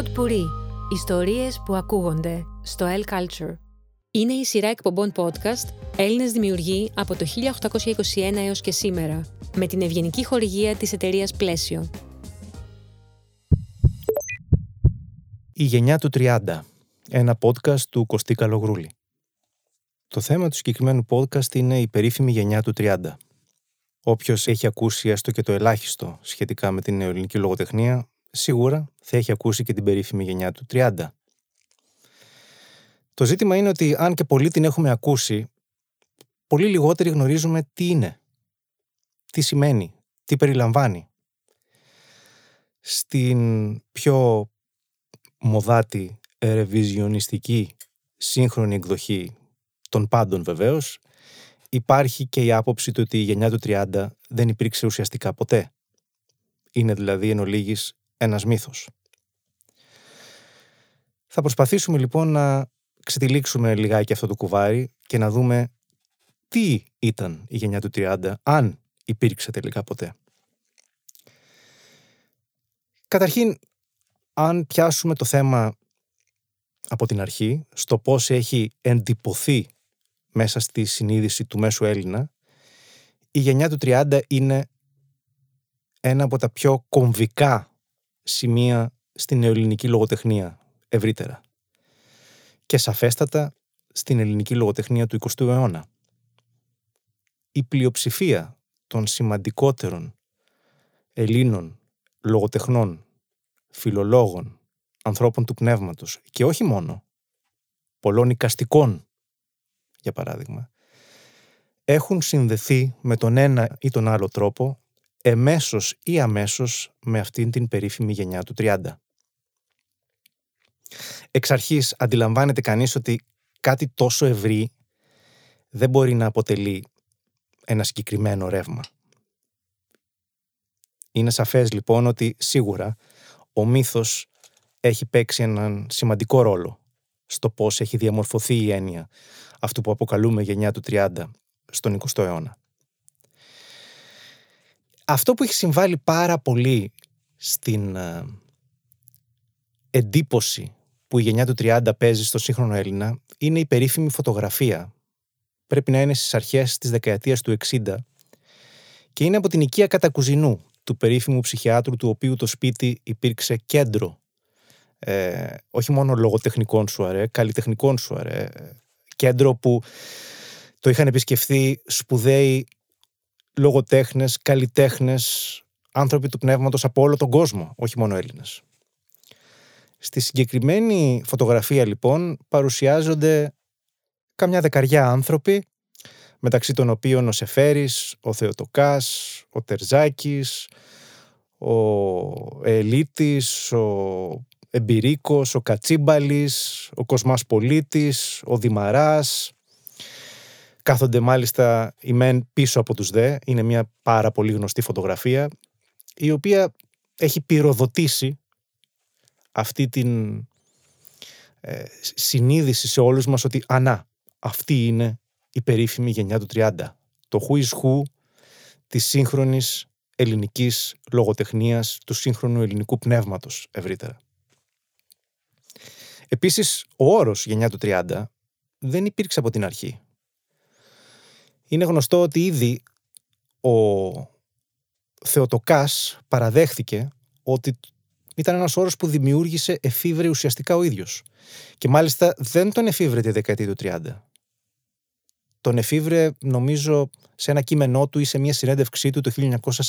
Pod Puri. Ιστορίες που ακούγονται στο El Culture. Είναι η σειρά εκπομπών podcast Έλληνες δημιουργοί από το 1821 έως και σήμερα, με την ευγενική χορηγία της εταιρείας Πλαίσιο. Η γενιά του 30. Ένα podcast του Κωστή Καλογρούλη. Το θέμα του συγκεκριμένου podcast είναι η περίφημη γενιά του 30. Όποιος έχει ακούσει έστω και το ελάχιστο σχετικά με την νεοελληνική λογοτεχνία, σίγουρα θα έχει ακούσει και την περίφημη γενιά του 30. Το ζήτημα είναι ότι αν και πολλοί την έχουμε ακούσει, πολύ λιγότεροι γνωρίζουμε τι είναι, τι σημαίνει, τι περιλαμβάνει. Στην πιο μοδάτη, ερεβιζιονιστική, σύγχρονη εκδοχή των πάντων βεβαίως, υπάρχει και η άποψη του ότι η γενιά του 30 δεν υπήρξε ουσιαστικά ποτέ. Είναι δηλαδή εν ολίγης ένας μύθος. Θα προσπαθήσουμε λοιπόν να ξετυλίξουμε λιγάκι αυτό το κουβάρι και να δούμε τι ήταν η γενιά του 30, αν υπήρξε τελικά ποτέ. Καταρχήν, αν πιάσουμε το θέμα από την αρχή, στο πώς έχει εντυπωθεί μέσα στη συνείδηση του μέσου Έλληνα, η γενιά του 30 είναι ένα από τα πιο κομβικά σημεία στην νεοελληνική λογοτεχνία ευρύτερα και σαφέστατα στην ελληνική λογοτεχνία του 20ου αιώνα. Η πλειοψηφία των σημαντικότερων Ελλήνων λογοτεχνών, φιλολόγων, ανθρώπων του πνεύματος και όχι μόνο, πολλών οικαστικών για παράδειγμα, έχουν συνδεθεί με τον ένα ή τον άλλο τρόπο εμέσως ή αμέσως με αυτήν την περίφημη γενιά του 30. Εξ αρχής αντιλαμβάνεται κανείς ότι κάτι τόσο ευρύ δεν μπορεί να αποτελεί ένα συγκεκριμένο ρεύμα. Είναι σαφές λοιπόν ότι σίγουρα ο μύθος έχει παίξει έναν σημαντικό ρόλο στο πώς έχει διαμορφωθεί η έννοια αυτού που αποκαλούμε γενιά του 30 στον 20ο αιώνα. Αυτό που έχει συμβάλει πάρα πολύ στην ε, εντύπωση που η γενιά του 30 παίζει στο σύγχρονο Έλληνα είναι η περίφημη φωτογραφία. Πρέπει να είναι στις αρχές της δεκαετίας του 60 και είναι από την οικία Κατακουζινού, του περίφημου ψυχιάτρου του οποίου το σπίτι υπήρξε κέντρο ε, όχι μόνο λογοτεχνικών σου αρέ, καλλιτεχνικών σου αρέ, κέντρο που το είχαν επισκεφθεί σπουδαίοι λογοτέχνες, καλλιτέχνες, άνθρωποι του πνεύματος από όλο τον κόσμο, όχι μόνο Έλληνες. Στη συγκεκριμένη φωτογραφία λοιπόν παρουσιάζονται καμιά δεκαριά άνθρωποι μεταξύ των οποίων ο Σεφέρης, ο Θεοτοκάς, ο Τερζάκης, ο Ελίτης, ο Εμπειρίκος, ο Κατσίμπαλης, ο Κοσμάς Πολίτης, ο Δημαράς. Κάθονται μάλιστα οι μεν πίσω από τους δε. Είναι μια πάρα πολύ γνωστή φωτογραφία η οποία έχει πυροδοτήσει αυτή την ε, συνείδηση σε όλους μας ότι ανά, αυτή είναι η περίφημη γενιά του 30. Το who is who της σύγχρονης ελληνικής λογοτεχνίας, του σύγχρονου ελληνικού πνεύματος ευρύτερα. Επίσης, ο όρος γενιά του 30 δεν υπήρξε από την αρχή. Είναι γνωστό ότι ήδη ο Θεοτοκάς παραδέχθηκε ότι ήταν ένας όρος που δημιούργησε εφήβρε ουσιαστικά ο ίδιος. Και μάλιστα δεν τον εφήβρε τη δεκαετία του 30. Τον εφήβρε νομίζω σε ένα κείμενό του ή σε μια συνέντευξή του το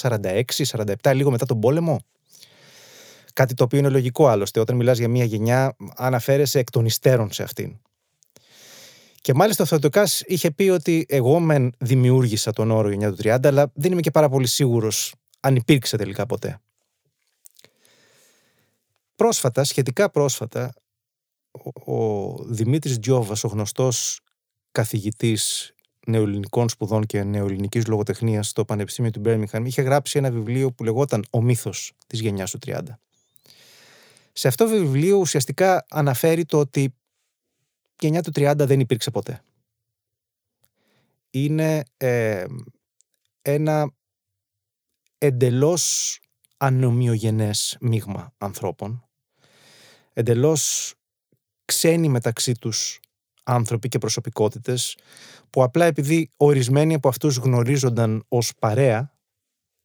1946-47 λίγο μετά τον πόλεμο. Κάτι το οποίο είναι λογικό άλλωστε. Όταν μιλάς για μια γενιά, αναφέρεσαι εκ των υστέρων σε αυτήν. Και μάλιστα ο Θεοτοκάς είχε πει ότι εγώ μεν δημιούργησα τον όρο γενιά του 30, αλλά δεν είμαι και πάρα πολύ σίγουρος αν υπήρξε τελικά ποτέ. Πρόσφατα, σχετικά πρόσφατα, ο Δημήτρης Τζιόβας, ο γνωστός καθηγητής νεοελληνικών σπουδών και νεοελληνικής λογοτεχνίας στο Πανεπιστήμιο του Μπέρμιχαμ, είχε γράψει ένα βιβλίο που λεγόταν «Ο μύθος της γενιάς του 30». Σε αυτό το βιβλίο ουσιαστικά αναφέρει το ότι η γενιά του 30 δεν υπήρξε ποτέ. Είναι ε, ένα εντελώς ανομοιογενές μείγμα ανθρώπων εντελώς ξένοι μεταξύ τους άνθρωποι και προσωπικότητες που απλά επειδή ορισμένοι από αυτούς γνωρίζονταν ως παρέα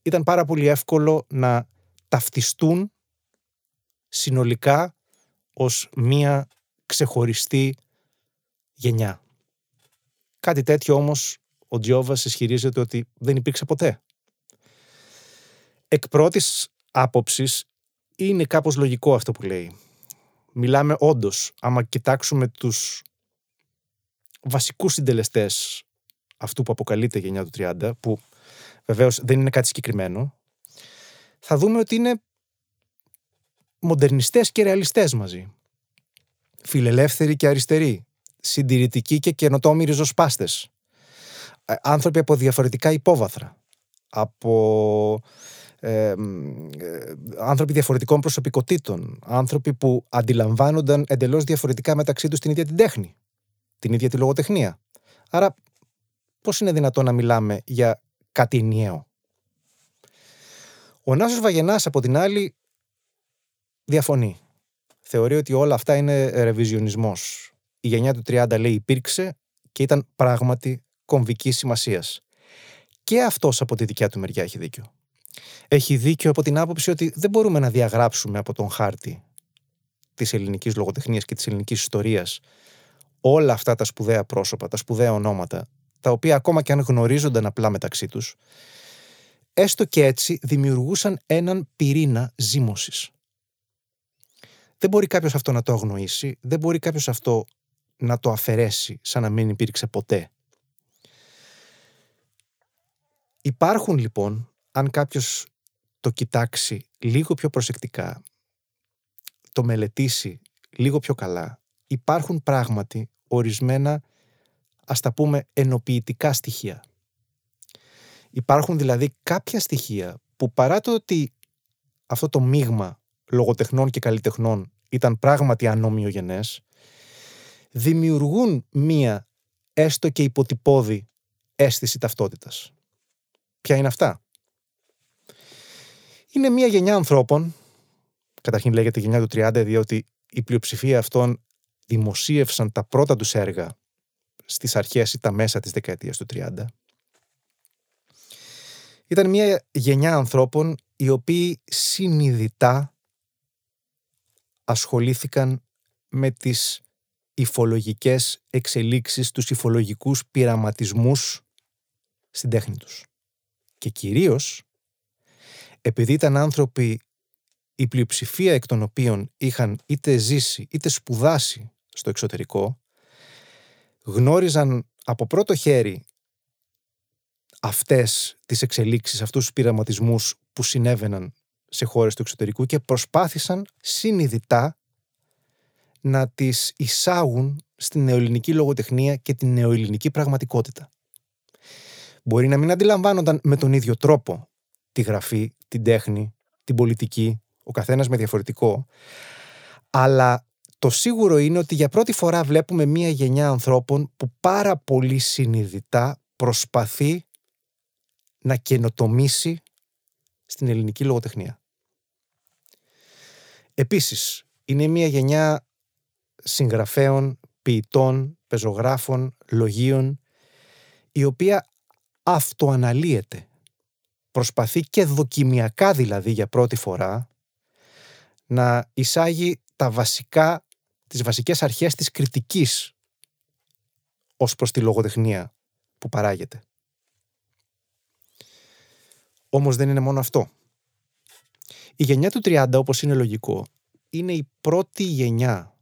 ήταν πάρα πολύ εύκολο να ταυτιστούν συνολικά ως μία ξεχωριστή γενιά. Κάτι τέτοιο όμως ο Τζιόβας ισχυρίζεται ότι δεν υπήρξε ποτέ. Εκ πρώτης άποψης είναι κάπως λογικό αυτό που λέει. Μιλάμε όντως, άμα κοιτάξουμε τους βασικούς συντελεστές αυτού που αποκαλείται η γενιά του 30, που βεβαίως δεν είναι κάτι συγκεκριμένο, θα δούμε ότι είναι μοντερνιστές και ρεαλιστές μαζί. Φιλελεύθεροι και αριστεροί. Συντηρητικοί και καινοτόμοι ριζοσπάστες. Ε, άνθρωποι από διαφορετικά υπόβαθρα. Από ε, άνθρωποι διαφορετικών προσωπικότητων. Άνθρωποι που αντιλαμβάνονταν εντελώς διαφορετικά μεταξύ τους την ίδια την τέχνη. Την ίδια τη λογοτεχνία. Άρα πώς είναι δυνατόν να μιλάμε για κάτι ενιαίο; Ο Νάσος Βαγενάς από την άλλη διαφωνεί. Θεωρεί ότι όλα αυτά είναι ρεβιζιονισμός. Η γενιά του 30 λέει υπήρξε και ήταν πράγματι κομβική σημασίας. Και αυτός από τη δικιά του μεριά έχει δίκιο. Έχει δίκιο από την άποψη ότι δεν μπορούμε να διαγράψουμε από τον χάρτη της ελληνικής λογοτεχνίας και της ελληνικής ιστορίας όλα αυτά τα σπουδαία πρόσωπα, τα σπουδαία ονόματα, τα οποία ακόμα και αν γνωρίζονταν απλά μεταξύ τους, έστω και έτσι δημιουργούσαν έναν πυρήνα ζήμωσης. Δεν μπορεί κάποιος αυτό να το αγνοήσει, δεν μπορεί κάποιος αυτό να το αφαιρέσει σαν να μην υπήρξε ποτέ. Υπάρχουν λοιπόν, αν κάποιος το κοιτάξει λίγο πιο προσεκτικά, το μελετήσει λίγο πιο καλά, υπάρχουν πράγματι ορισμένα, ας τα πούμε, ενοποιητικά στοιχεία. Υπάρχουν δηλαδή κάποια στοιχεία που παρά το ότι αυτό το μείγμα λογοτεχνών και καλλιτεχνών ήταν πράγματι ανομοιογενές, δημιουργούν μία έστω και υποτυπώδη αίσθηση ταυτότητας. Ποια είναι αυτά; Είναι μία γενιά ανθρώπων, καταρχήν λέγεται γενιά του 30, διότι η πλειοψηφία αυτών δημοσίευσαν τα πρώτα τους έργα στις αρχές ή τα μέσα της δεκαετίας του 30. Ήταν μια γενιά ανθρώπων οι οποίοι συνειδητά ασχολήθηκαν με τις υφολογικές εξελίξεις, τους υφολογικούς πειραματισμούς στην τέχνη τους. Και κυρίως επειδή ήταν άνθρωποι η πλειοψηφία εκ των οποίων είχαν είτε ζήσει είτε σπουδάσει στο εξωτερικό, γνώριζαν από πρώτο χέρι αυτές τις εξελίξεις, αυτούς τους πειραματισμούς που συνέβαιναν σε χώρες του εξωτερικού και προσπάθησαν συνειδητά να τις εισάγουν στην νεοελληνική λογοτεχνία και την νεοελληνική πραγματικότητα. Μπορεί να μην αντιλαμβάνονταν με τον ίδιο τρόπο τη γραφή, την τέχνη, την πολιτική, ο καθένας με διαφορετικό, αλλά το σίγουρο είναι ότι για πρώτη φορά βλέπουμε μία γενιά ανθρώπων που πάρα πολύ συνειδητά προσπαθεί να καινοτομήσει στην ελληνική λογοτεχνία. Επίσης, είναι μία γενιά συγγραφέων, ποιητών, πεζογράφων, λογίων, η οποία αυτοαναλύεται. Προσπαθεί και δοκιμιακά δηλαδή για πρώτη φορά να εισάγει τα βασικά, τις βασικές αρχές της κριτικής ως προς τη λογοτεχνία που παράγεται. Όμως δεν είναι μόνο αυτό. Η γενιά του 30, όπως είναι λογικό, είναι η πρώτη γενιά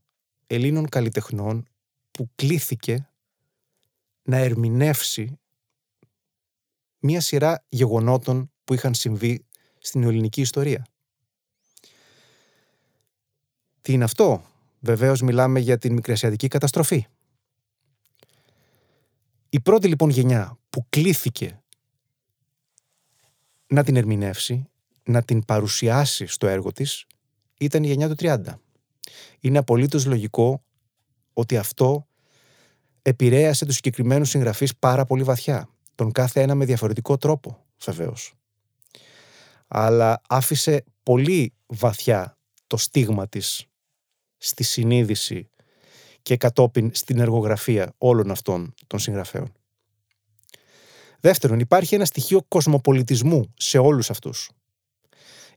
Ελλήνων καλλιτεχνών που κλήθηκε να ερμηνεύσει μία σειρά γεγονότων που είχαν συμβεί στην ελληνική ιστορία. Τι είναι αυτό; Βεβαίως μιλάμε για την μικρασιατική καταστροφή. Η πρώτη λοιπόν γενιά που κλήθηκε να την ερμηνεύσει, να την παρουσιάσει στο έργο της, ήταν η γενιά του 30. Είναι απολύτως λογικό ότι αυτό επηρέασε τους συγκεκριμένους συγγραφείς πάρα πολύ βαθιά. Τον κάθε ένα με διαφορετικό τρόπο, βεβαίως. Αλλά άφησε πολύ βαθιά το στίγμα της στη συνείδηση και κατόπιν στην εργογραφία όλων αυτών των συγγραφέων. Δεύτερον, υπάρχει ένα στοιχείο κοσμοπολιτισμού σε όλους αυτούς.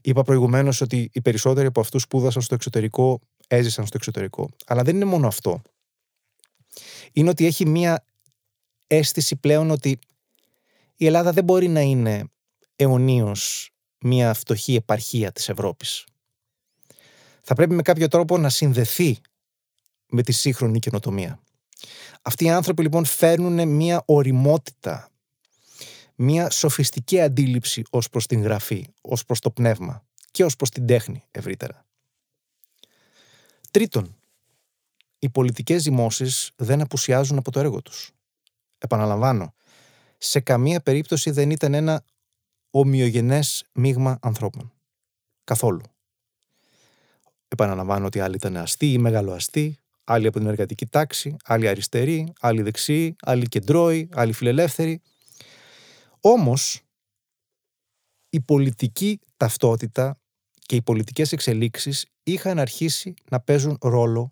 Είπα προηγουμένως ότι οι περισσότεροι από αυτούς σπούδασαν στο εξωτερικό, έζησαν στο εξωτερικό. Αλλά δεν είναι μόνο αυτό. Είναι ότι έχει μία αίσθηση πλέον ότι η Ελλάδα δεν μπορεί να είναι αιωνίως μία φτωχή επαρχία της Ευρώπης. Θα πρέπει με κάποιο τρόπο να συνδεθεί με τη σύγχρονη καινοτομία. Αυτοί οι άνθρωποι λοιπόν φέρνουν μία οριμότητα, μία σοφιστική αντίληψη ως προς την γραφή, ως προς το πνεύμα και ως προς την τέχνη ευρύτερα. Τρίτον, οι πολιτικές ζυμώσεις δεν απουσιάζουν από το έργο τους. Επαναλαμβάνω, σε καμία περίπτωση δεν ήταν ένα ομοιογενές μείγμα ανθρώπων. Καθόλου. Επαναλαμβάνω ότι άλλοι ήταν αστεί ή μεγαλοαστοί, άλλοι από την εργατική τάξη, άλλοι αριστεροί, άλλοι δεξιοί, άλλοι κεντρώοι, άλλοι φιλελεύθεροι. Όμως, η πολιτική ταυτότητα και οι πολιτικές εξελίξεις είχαν αρχίσει να παίζουν ρόλο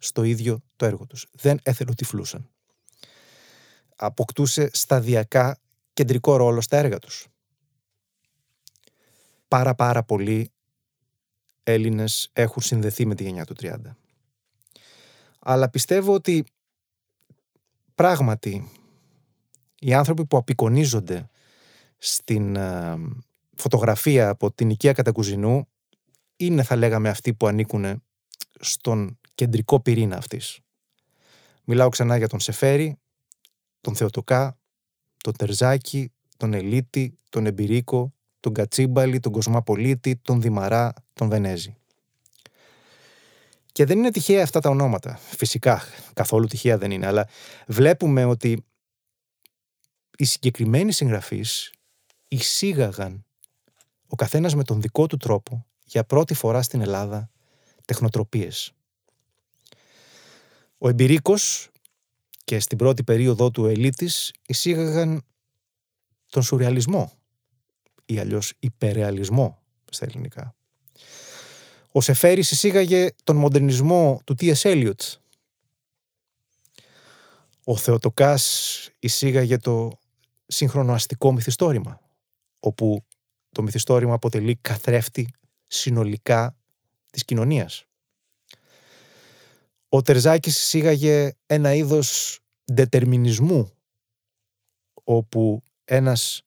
στο ίδιο το έργο τους. Δεν εθελοτυφλούσαν. Αποκτούσε σταδιακά κεντρικό ρόλο στα έργα τους. Πάρα πάρα πολλοί Έλληνες έχουν συνδεθεί με τη γενιά του 30. Αλλά πιστεύω ότι πράγματι οι άνθρωποι που απεικονίζονται στην ε, φωτογραφία από την οικία Κατακουζινού είναι θα λέγαμε αυτοί που ανήκουν στον κεντρικό πυρήνα αυτής. Μιλάω ξανά για τον Σεφέρη, τον Θεοτοκά, τον Τερζάκη, τον Ελίτη, τον Εμπειρίκο, τον Κατσίμπαλη, τον Κοσμαπολίτη, τον Δημαρά, τον Βενέζη. Και δεν είναι τυχαία αυτά τα ονόματα. Φυσικά, καθόλου τυχαία δεν είναι, αλλά βλέπουμε ότι οι συγκεκριμένοι συγγραφείς εισήγαγαν ο καθένας με τον δικό του τρόπο για πρώτη φορά στην Ελλάδα τεχνοτροπίες. Ο Εμπειρίκος και στην πρώτη περίοδο του Ελίτης εισήγαγαν τον σουρεαλισμό ή αλλιώς υπερεαλισμό στα ελληνικά. Ο Σεφέρης εισήγαγε τον μοντερνισμό του T.S. Eliot. Ο Θεοτοκάς εισήγαγε το σύγχρονο αστικό μυθιστόρημα, όπου το μυθιστόρημα αποτελεί καθρέφτη συνολικά της κοινωνίας. Ο Τερζάκης εισήγαγε ένα είδος δετερμινισμού, όπου ένας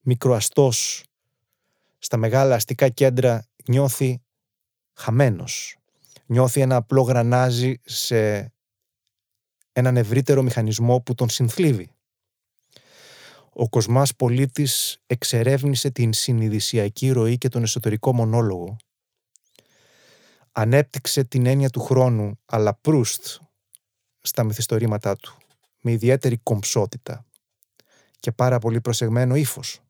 μικροαστός στα μεγάλα αστικά κέντρα νιώθει χαμένος. Νιώθει ένα απλό γρανάζι σε έναν ευρύτερο μηχανισμό που τον συνθλίβει. Ο Κοσμάς Πολίτης εξερεύνησε την συνειδησιακή ροή και τον εσωτερικό μονόλογο. Ανέπτυξε την έννοια του χρόνου, αλλά προύστ στα μυθιστορήματά του, με ιδιαίτερη κομψότητα και πάρα πολύ προσεγμένο ύφος.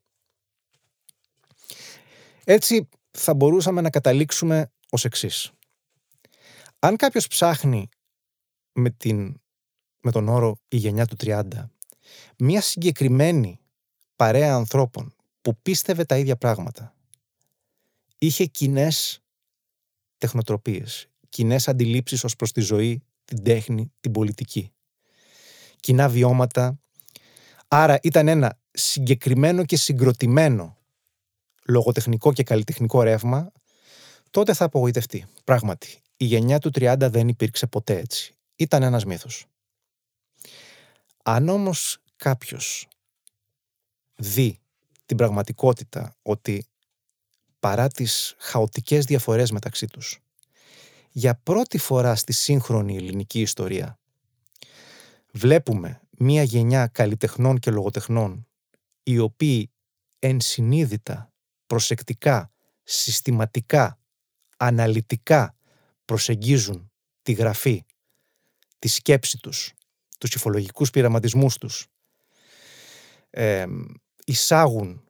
Έτσι θα μπορούσαμε να καταλήξουμε ως εξής. Αν κάποιος ψάχνει με, την, με τον όρο «η γενιά του 30» μια συγκεκριμένη παρέα ανθρώπων που πίστευε τα ίδια πράγματα, είχε κοινές τεχνοτροπίες, κοινές αντιλήψεις ως προς τη ζωή, την τέχνη, την πολιτική, κοινά βιώματα, άρα ήταν ένα συγκεκριμένο και συγκροτημένο λογοτεχνικό και καλλιτεχνικό ρεύμα, τότε θα απογοητευτεί. Πράγματι, η γενιά του 30 δεν υπήρξε ποτέ έτσι. Ήταν ένας μύθος. Αν όμως κάποιος δει την πραγματικότητα ότι παρά τις χαοτικές διαφορές μεταξύ τους, για πρώτη φορά στη σύγχρονη ελληνική ιστορία βλέπουμε μία γενιά καλλιτεχνών και λογοτεχνών οι οποίοι ενσυνείδητα προσεκτικά, συστηματικά, αναλυτικά προσεγγίζουν τη γραφή, τη σκέψη τους, τους υφολογικούς πειραματισμούς τους, ε, εισάγουν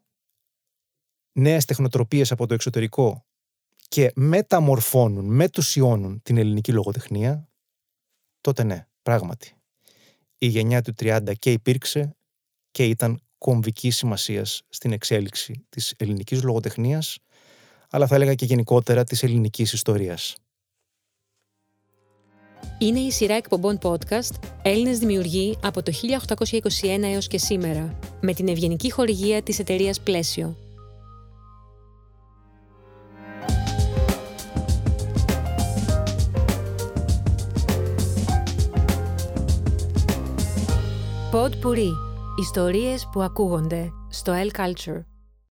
νέες τεχνοτροπίες από το εξωτερικό και μεταμορφώνουν, μετουσιώνουν την ελληνική λογοτεχνία, τότε ναι, πράγματι. Η γενιά του 30 και υπήρξε και ήταν κομβική σημασίας στην εξέλιξη της ελληνικής λογοτεχνίας, αλλά θα έλεγα και γενικότερα της ελληνικής ιστορίας. Είναι η σειρά εκπομπών podcast Έλληνες δημιουργοί από το 1821 έως και σήμερα, με την ευγενική χορηγία της εταιρείας Πλαίσιο. Pod Puri. Ιστορίες που ακούγονται στο L Culture.